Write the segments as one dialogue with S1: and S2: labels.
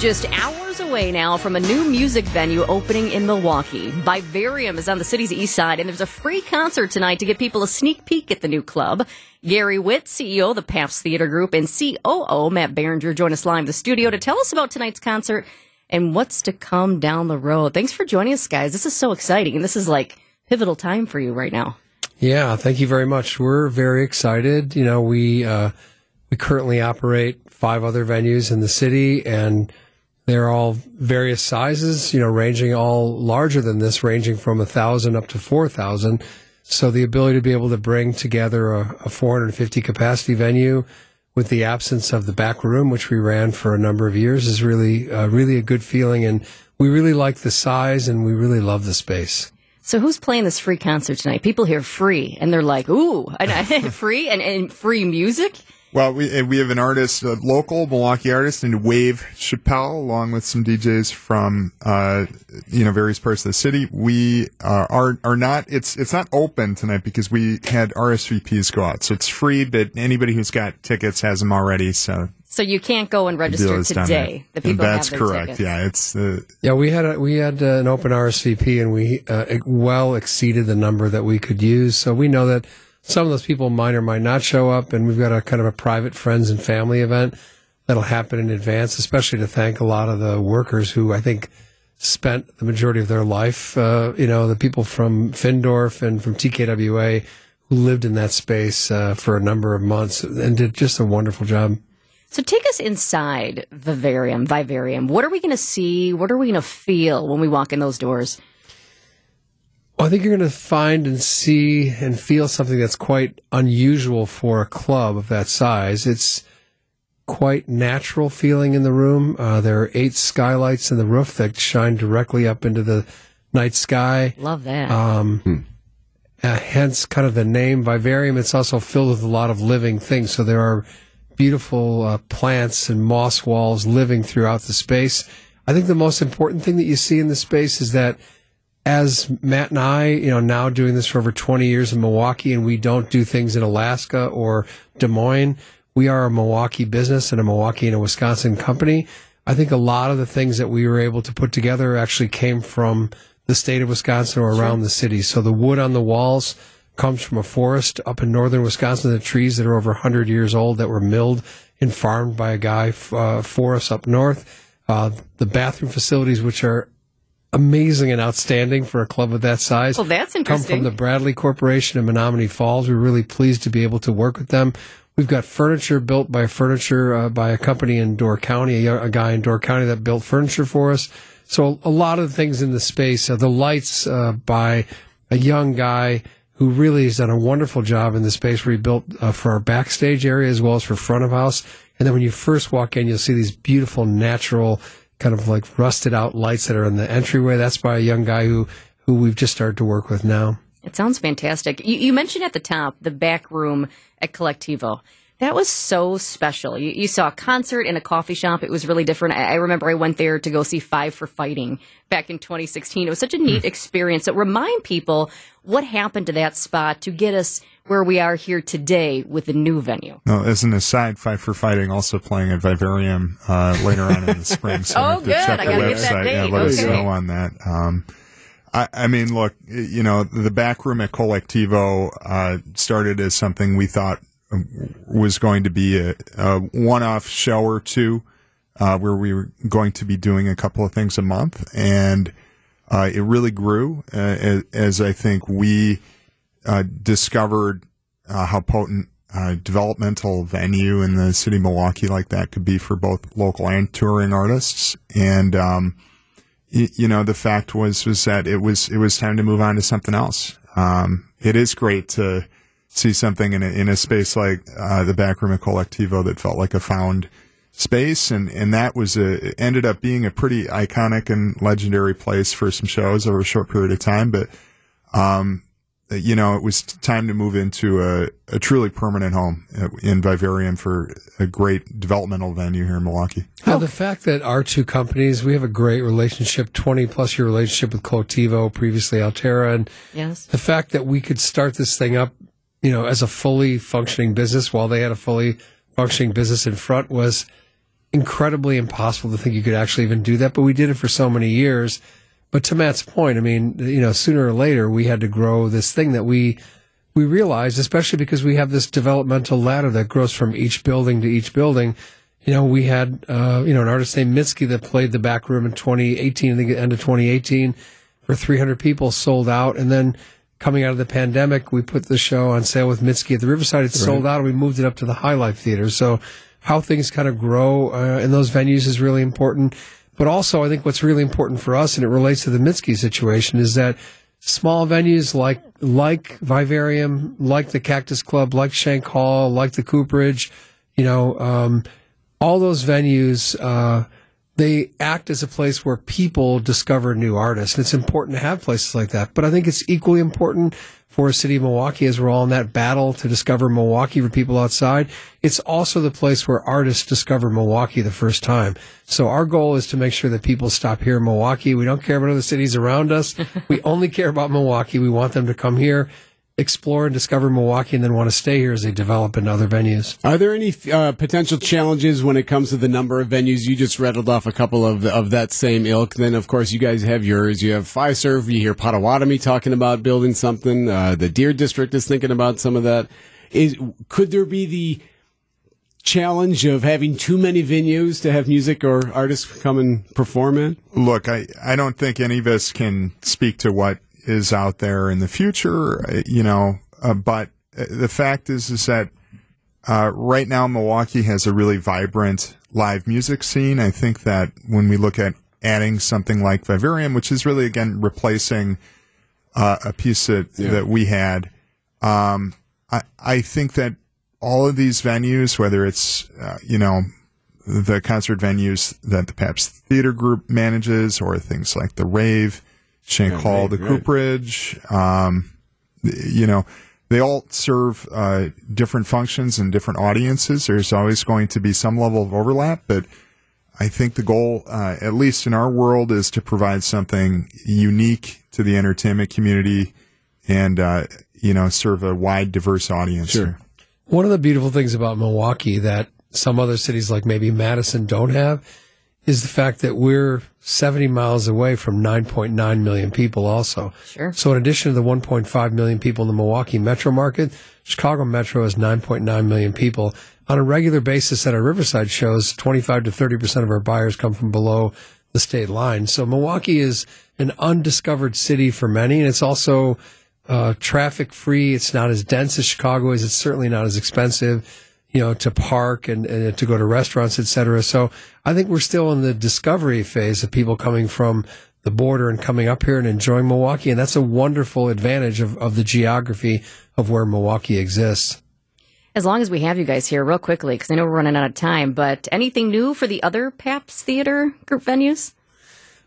S1: just hours away now from a new music venue opening in Milwaukee. Vivarium is on the city's east side, and there's a free concert tonight to give people a sneak peek at the new club. Gary Witt, CEO of the Pabst Theater Group, and COO Matt Beringer join us live in the studio to tell us about tonight's concert and what's to come down the road. Thanks for joining us, guys. This is so exciting, and this is like pivotal time for you right now.
S2: Yeah, thank you very much. We're very excited. You know, we uh, we currently operate five other venues in the city, and they're all various sizes, you know, ranging all larger than this, ranging from a thousand up to four thousand. So the ability to be able to bring together a, a 450 capacity venue with the absence of the back room, which we ran for a number of years, is really, uh, really a good feeling. And we really like the size and we really love the space.
S1: So who's playing this free concert tonight? People hear free and they're like, ooh, free and, and free music.
S3: Well, we we have an artist, a local Milwaukee artist, named Wave Chappelle, along with some DJs from uh, you know various parts of the city. We uh, are are not. It's it's not open tonight because we had RSVPs go out, so it's free. But anybody who's got tickets has them already. So
S1: so you can't go and register today.
S3: The people that's correct.
S1: Tickets.
S3: Yeah, it's
S2: uh, yeah. We had a, we had uh, an open RSVP, and we uh, well exceeded the number that we could use. So we know that some of those people might or might not show up, and we've got a kind of a private friends and family event that'll happen in advance, especially to thank a lot of the workers who I think spent the majority of their life. Uh, you know, the people from Findorff and from TKWA who lived in that space uh, for a number of months and did just a wonderful job.
S1: So take us inside Vivarium. Vivarium. What are we going to see? What are we going to feel when we walk in those doors?
S2: Well, I think you're going to find and see and feel something that's quite unusual for a club of that size. It's quite natural feeling in the room. Uh, there are eight skylights in the roof that shine directly up into the night sky.
S1: Love that.
S2: Um, hmm. uh, hence, kind of the name Vivarium. It's also filled with a lot of living things. So there are beautiful uh, plants and moss walls living throughout the space. I think the most important thing that you see in the space is that as Matt and I, you know, now doing this for over 20 years in Milwaukee, and we don't do things in Alaska or Des Moines. We are a Milwaukee business and a Milwaukee and a Wisconsin company. I think a lot of the things that we were able to put together actually came from the state of Wisconsin or around sure. the city. So the wood on the walls comes from a forest up in northern Wisconsin, the trees that are over 100 years old that were milled and farmed by a guy uh, for us up north. Uh, the bathroom facilities, which are amazing and outstanding for a club of that size.
S1: Well, that's
S2: interesting. Come from the Bradley Corporation in Menomonee Falls. We're really pleased to be able to work with them. We've got furniture built by furniture uh, by a company in Door County, a, a, guy in Door County that built furniture for us. So a lot of things in the space. Uh, the lights uh, by a young guy who really has done a wonderful job in the space where he built uh, for our backstage area as well as for front of house. And then when you first walk in, you'll see these beautiful natural kind of like rusted out lights that are in the entryway. That's by a young guy who who we've just started to work with now.
S1: It sounds fantastic. You, you mentioned at the top the back room at Colectivo. That was so special. You, you, saw a concert in a coffee shop. It was really different. I, I, remember I went there to go see Five for Fighting back in 2016. It was such a neat mm. experience. So remind people what happened to that spot to get us where we are here today with the new venue.
S3: No, as an aside, Five for Fighting also playing at Vivarium uh, later on in the spring.
S1: So oh, good. I got to get that date.
S3: Yeah, let okay. us know on that. Um, I, I, mean, look, you know, the back room at Colectivo uh, started as something we thought was going to be a, a one-off show or two, uh, where we were going to be doing a couple of things a month, and uh, it really grew uh, as, as, I think we uh, discovered uh, how potent uh, developmental venue in the city of Milwaukee like that could be for both local and touring artists, and um, y- you know the fact was was that it was it was time to move on to something else. Um, it is great to see something in a, in a space like uh, the back room of Colectivo that felt like a found space, and and that was a ended up being a pretty iconic and legendary place for some shows over a short period of time. But um, Uh, you know, it was time to move into a, a truly permanent home uh, in Vivarium for a great developmental venue here in Milwaukee.
S2: Yeah, the fact that our two companies, we have a great relationship, 20 plus year relationship with Colectivo, previously Alterra, And
S1: yes.
S2: the fact that we could start this thing up you know, as a fully functioning business while they had a fully functioning business in front was incredibly impossible to think you could actually even do that, but we did it for so many years. But to Matt's point, I mean, you know, sooner or later we had to grow this thing that we we realized, especially because we have this developmental ladder that grows from each building to each building. You know, we had uh, you know an artist named Mitski that played the back room in 2018, I think, end of 2018, for 300 people, sold out, and then coming out of the pandemic, we put the show on sale with Mitski at the Riverside. It sold out, and we moved it up to the High Life Theater. So how things kind of grow uh, in those venues is really important. But also, I think what's really important for us, and it relates to the Mitski situation, is that small venues like like Vivarium, like the Cactus Club, like Shank Hall, like the Cooperage, you know, um, all those venues, uh, they act as a place where people discover new artists. And it's important to have places like that. But I think it's equally important for a city of Milwaukee as we're all in that battle to discover Milwaukee for people outside. It's also the place where artists discover Milwaukee the first time. So our goal is to make sure that people stop here in Milwaukee. We don't care about other cities around us. we only care about Milwaukee. We want them to come here explore and discover Milwaukee and then want to stay here as they develop in other venues.
S4: Are there any uh, potential challenges when it comes to the number of venues? You just rattled off a couple of of that same ilk. Then, of course, you guys have yours. You have Fiserv. You hear Potawatomi talking about building something. Uh, the Deer District is thinking about some of that. Is could there be the challenge of having too many venues to have music or artists come and perform in?
S3: Look, I, I don't think any of us can speak to what is out there in the future, uh, you know, uh, but uh, the fact is, is that uh, right now Milwaukee has a really vibrant live music scene. I think that when we look at adding something like Vivarium, which is really again replacing uh, a piece that yeah. that we had, um, I I think that all of these venues, whether it's uh, you know the concert venues that the Pabst Theater Group manages, or things like the Rave, Shank yeah, Hall, right, the right. Cooperage. Um, you know, they all serve uh, different functions and different audiences. There's always going to be some level of overlap, but I think the goal, uh, at least in our world, is to provide something unique to the entertainment community and, uh, you know, serve a wide, diverse audience.
S2: Sure. One of the beautiful things about Milwaukee that some other cities like maybe Madison don't have is the fact that we're 70 miles away from 9.9 million people also.
S1: Sure.
S2: So in addition to the 1.5 million people in the Milwaukee metro market, Chicago metro has 9.9 million people. On a regular basis at our Riverside shows, 25 to 30% of our buyers come from below the state line. So Milwaukee is an undiscovered city for many, and it's also uh, traffic free. It's not as dense as Chicago is. It's certainly not as expensive you know, to park and, and to go to restaurants, et cetera. So I think we're still in the discovery phase of people coming from the border and coming up here and enjoying Milwaukee. And that's a wonderful advantage of, of the geography of where Milwaukee exists.
S1: As long as we have you guys here, real quickly, because I know we're running out of time, but anything new for the other Pabst Theater group venues?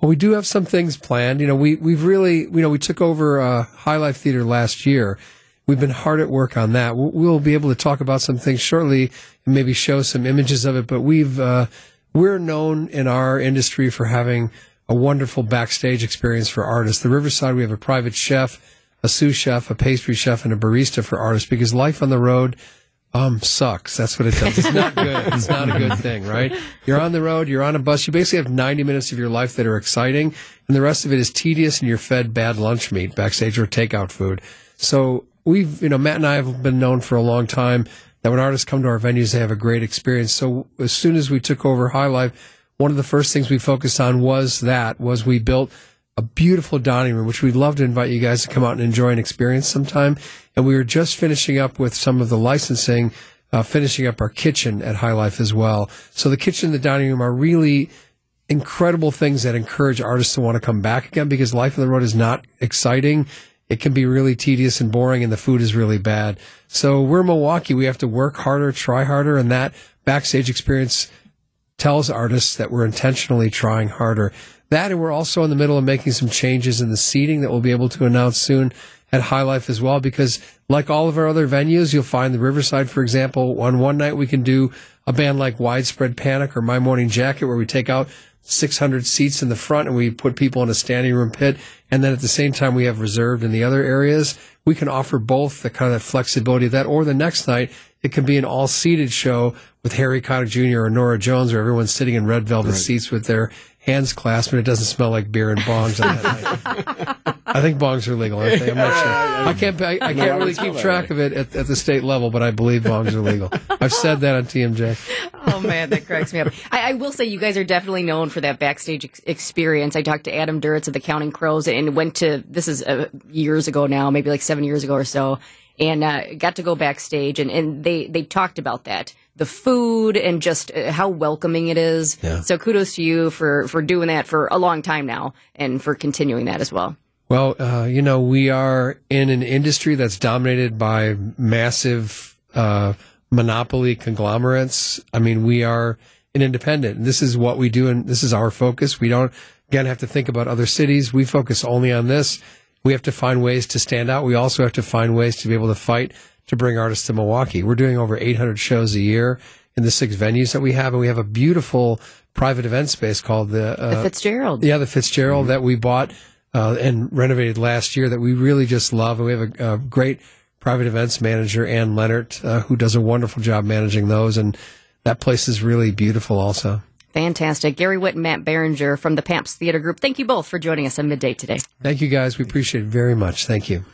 S2: Well, we do have some things planned. You know, we, we've really, you know, we took over uh, High Life Theater last year We've been hard at work on that. We'll be able to talk about some things shortly and maybe show some images of it. But we've uh, we're known in our industry for having a wonderful backstage experience for artists. The Riverside, we have a private chef, a sous chef, a pastry chef, and a barista for artists because life on the road um, sucks. That's what it does. It's not good. It's not a good thing, right? You're on the road, you're on a bus, you basically have 90 minutes of your life that are exciting, and the rest of it is tedious and you're fed bad lunch meat, backstage or takeout food. So we've, you know, Matt and I have been known for a long time that when artists come to our venues, they have a great experience. So as soon as we took over High Life, one of the first things we focused on was that, was we built a beautiful dining room, which we'd love to invite you guys to come out and enjoy and experience sometime. And we were just finishing up with some of the licensing, uh, finishing up our kitchen at High Life as well. So the kitchen and the dining room are really incredible things that encourage artists to want to come back again because life on the road is not exciting it can be really tedious and boring and the food is really bad. So we're Milwaukee. We have to work harder, try harder. And that backstage experience tells artists that we're intentionally trying harder. That and we're also in the middle of making some changes in the seating that we'll be able to announce soon at High Life as well. Because like all of our other venues, you'll find the Riverside, for example, on one night we can do a band like Widespread Panic or My Morning Jacket where we take out 600 seats in the front and we put people in a standing room pit and then at the same time we have reserved in the other areas, we can offer both the kind of that flexibility of that, or the next night it can be an all seated show with Harry Connick Jr. or Norah Jones, where everyone's sitting in red velvet seats with their hands clasped, and it doesn't smell like beer and bongs on that night. I think bongs are legal, aren't they? I'm not sure. I can't. I, I
S4: I
S2: can't really keep track of it at, at the state level, but I believe bongs are legal. I've said that on TMJ.
S1: Oh man, that cracks me up. I, I will say you guys are definitely known for that backstage ex- experience. I talked to Adam Duritz of the Counting Crows and went to this is uh, years ago now, maybe like seven years ago or so, and uh, got to go backstage and, and they they talked about that the food and just uh, how welcoming it is.
S2: Yeah.
S1: So kudos to you for for doing that for a long time now and for continuing that as well.
S2: Well, uh, you know, we are in an industry that's dominated by massive uh, monopoly conglomerates. I mean, we are an independent. And this is what we do, and this is our focus. We don't, again, have to think about other cities. We focus only on this. We have to find ways to stand out. We also have to find ways to be able to fight to bring artists to Milwaukee. We're doing over 800 shows a year in the six venues that we have, and we have a beautiful private event space called the, uh,
S1: The Fitzgerald.
S2: yeah, the Fitzgerald that we bought uh, and renovated last year that we really just love. And we have a, a great private events manager, Ann Leonard, uh, who does a wonderful job managing those. And that place is really beautiful also.
S1: Fantastic. Gary Witt and Matt Beringer from the Pabst Theater Group. Thank you both for joining us on Midday today.
S2: Thank you guys. We appreciate it very much. Thank you.